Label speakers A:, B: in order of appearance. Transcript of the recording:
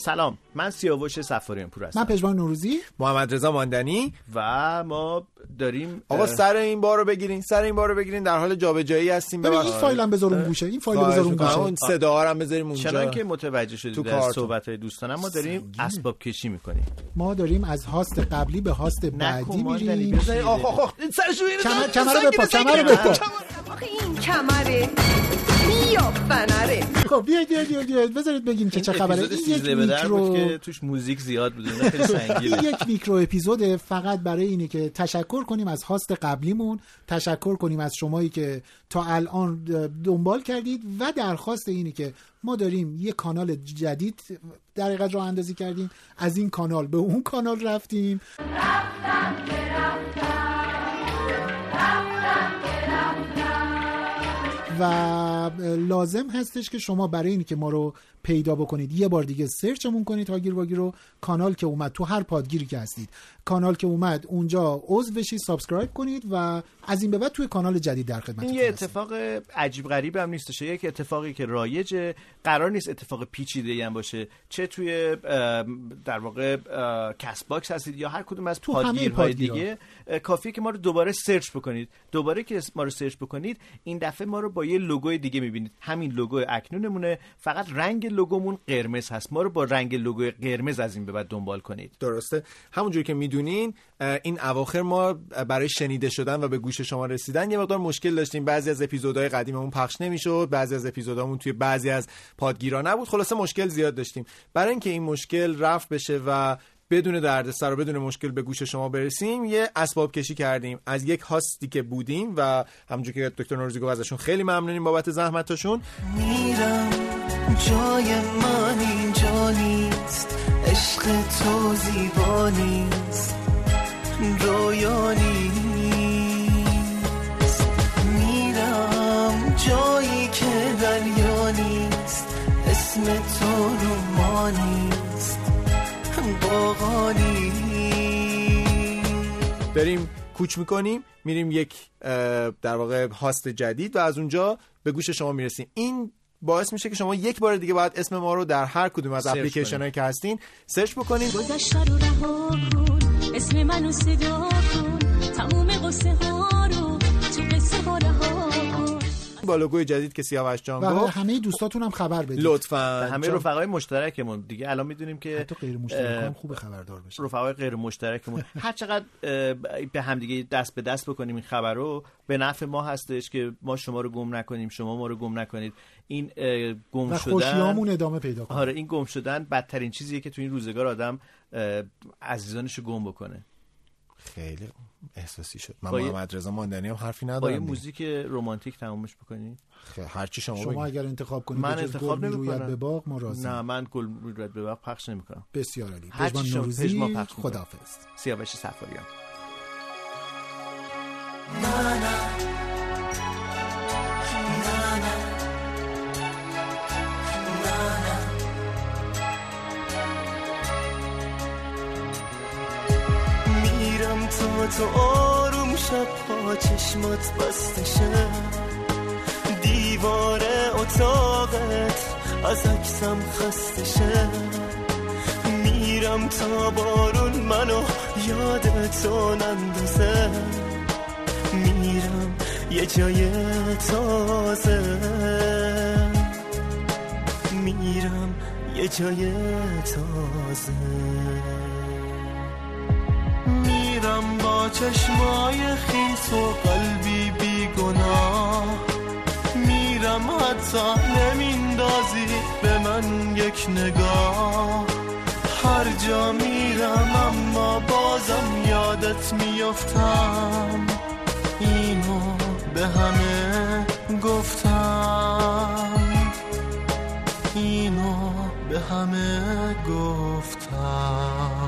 A: سلام من سیاوش سفاریان پور هستم.
B: من پژمان نوروزی.
C: محمد رضا ماندنی.
A: و ما داریم
C: آقا سر این بار رو بگیرین سر این بار رو بگیرین در حال جابجایی هستیم.
B: ببین این فایل هم بذارون گوشه این فایل بذارون گوشه
C: اون صدا هم بذاریم اونجا.
A: چنان که متوجه شدید در صحبت های دوستانم ما داریم اسباب کشی می‌کنیم.
B: ما داریم از هاست قبلی به هاست بعدی میریم.
C: آخ آخ سرشو
B: کمر کمر بپا کمر بپا
D: این کمره. فنره.
B: خب بیاید بیاید بیاید بذارید بگیم که چه خبره.
A: این یک میکرو که توش موزیک زیاد بود. خیلی سنگینه.
B: این یک میکرو اپیزود فقط برای اینه که تشکر کنیم از هاست قبلیمون. تشکر کنیم از شمایی که تا الان دنبال کردید. و درخواست اینه که ما داریم یه کانال جدید در حقیقت راه اندازی کردیم. از این کانال به اون کانال رفتیم.
E: رفتم که رفتم. رفتم که رفتم.
B: و لازم هستش که شما برای اینکه ما رو پیدا بکنید. یه بار دیگه search مون کنید هاگیر واگیر رو. کانال که اومد تو هر پادگیری که هستید. کانال که اومد اونجا عضو بشید subscribe کنید و از این به بعد توی کانال جدید در خدمتتون
A: این یه اتفاق عجیب غریب هم نیستش یک اتفاقی که رایجه قرار نیست اتفاق پیچیده هم باشه. چه توی در واقع Castbox هستید یا هر کدوم از پادگیرهای دیگه کافیه که ما رو دوباره search بکنید. دوباره که ما رو search بکنید این دفعه ما رو با یه لوگوی دیگه می‌بینید. همین لوگو اکنونمونه. فقط رنگ لوگومون قرمز هست. ما رو با رنگ لوگو قرمز از این به بعد دنبال کنید.
C: درسته. همونجوری که می‌دونین این اواخر ما برای شنیده شدن و به گوش شما رسیدن یه مقدار مشکل داشتیم. بعضی از اپیزودهای قدیممون پخش نمی‌شد بعضی از اپیزودامون توی بعضی از پادگیرا نبود. خلاصه مشکل زیاد داشتیم. برای اینکه این مشکل رفع بشه و بدون دردسر و بدون مشکل به گوش شما برسیم یه اسباب کشی کردیم. از یک هاستی که بودیم و همونجور که دکتر نوروزی گفت ازشون خیلی ممنونیم بابت زحمتاشون
F: میرم. جای من اینجا نیست. عشق تو زیبا نیست. رویا نیست. میرم جایی که دریا نیست. اسم تو رو ما نیست. باقانی
C: داریم کوچ می‌کنیم میریم یک در واقع هاست جدید و از اونجا به گوش شما می‌رسیم. این باعث میشه که شما یک بار دیگه باید اسم ما رو در هر کدوم از اپلیکیشن هایی که هستین سرچ بکنید.
G: گذشته رو رها کن. اسم منو صدا کن. تموم قصه ها رو
C: با لوگوی جدید که سیاوش جان
B: و
C: گفت.
B: همه دوستاتون هم خبر بدید.
C: لطفا.
A: همه رفقای مشترکمون. دیگه الان می‌دونیم که
B: حتی غیر مشترکان خوب خبردار بشه
A: رفقای غیر مشترکمون. هر چقدر به همدیگه دست به دست بکنیم این خبر رو به نفع ما هستش که ما شما رو گم نکنیم شما ما رو گم نکنید. این گم
B: و
A: شدن
B: خوشیامون ادامه پیدا کنه.
A: آره این گم شدن بدترین چیزیه که تو این روزگار آدم عزیزانش رو گم بکنه.
C: خیلی احساسی شد من محمد رضا ماندنی هم حرفی ندارم
A: با یه. موزیک رمانتیک تمومش بکنید
C: خیلی هرچی شما,
B: شما
C: بگید.
B: اگر انتخاب کنید
A: من انتخاب نمی‌کنم.
B: به باغ ما راضی
A: نه من گل رویت به وقت پخش نمی‌کنم
B: بسیار عالی
A: هر چی
B: پژمان نوروزی. خداحافظ
A: سیاوش سفاریان
F: تا تو آروم شب پا چشمات بسته شه دیوار اتاقت از عکسم خسته شه میرم تا بارون منو یاد تو نندازه. میرم یه جای تازه. میرم یه جای تازه. با چشمای خیس و قلبی بیگناه. میرم حتی نمیندازی به من یک نگاه. هر جا میرم اما بازم یادت میافتم. اینو به همه گفتم. اینو به همه گفتم.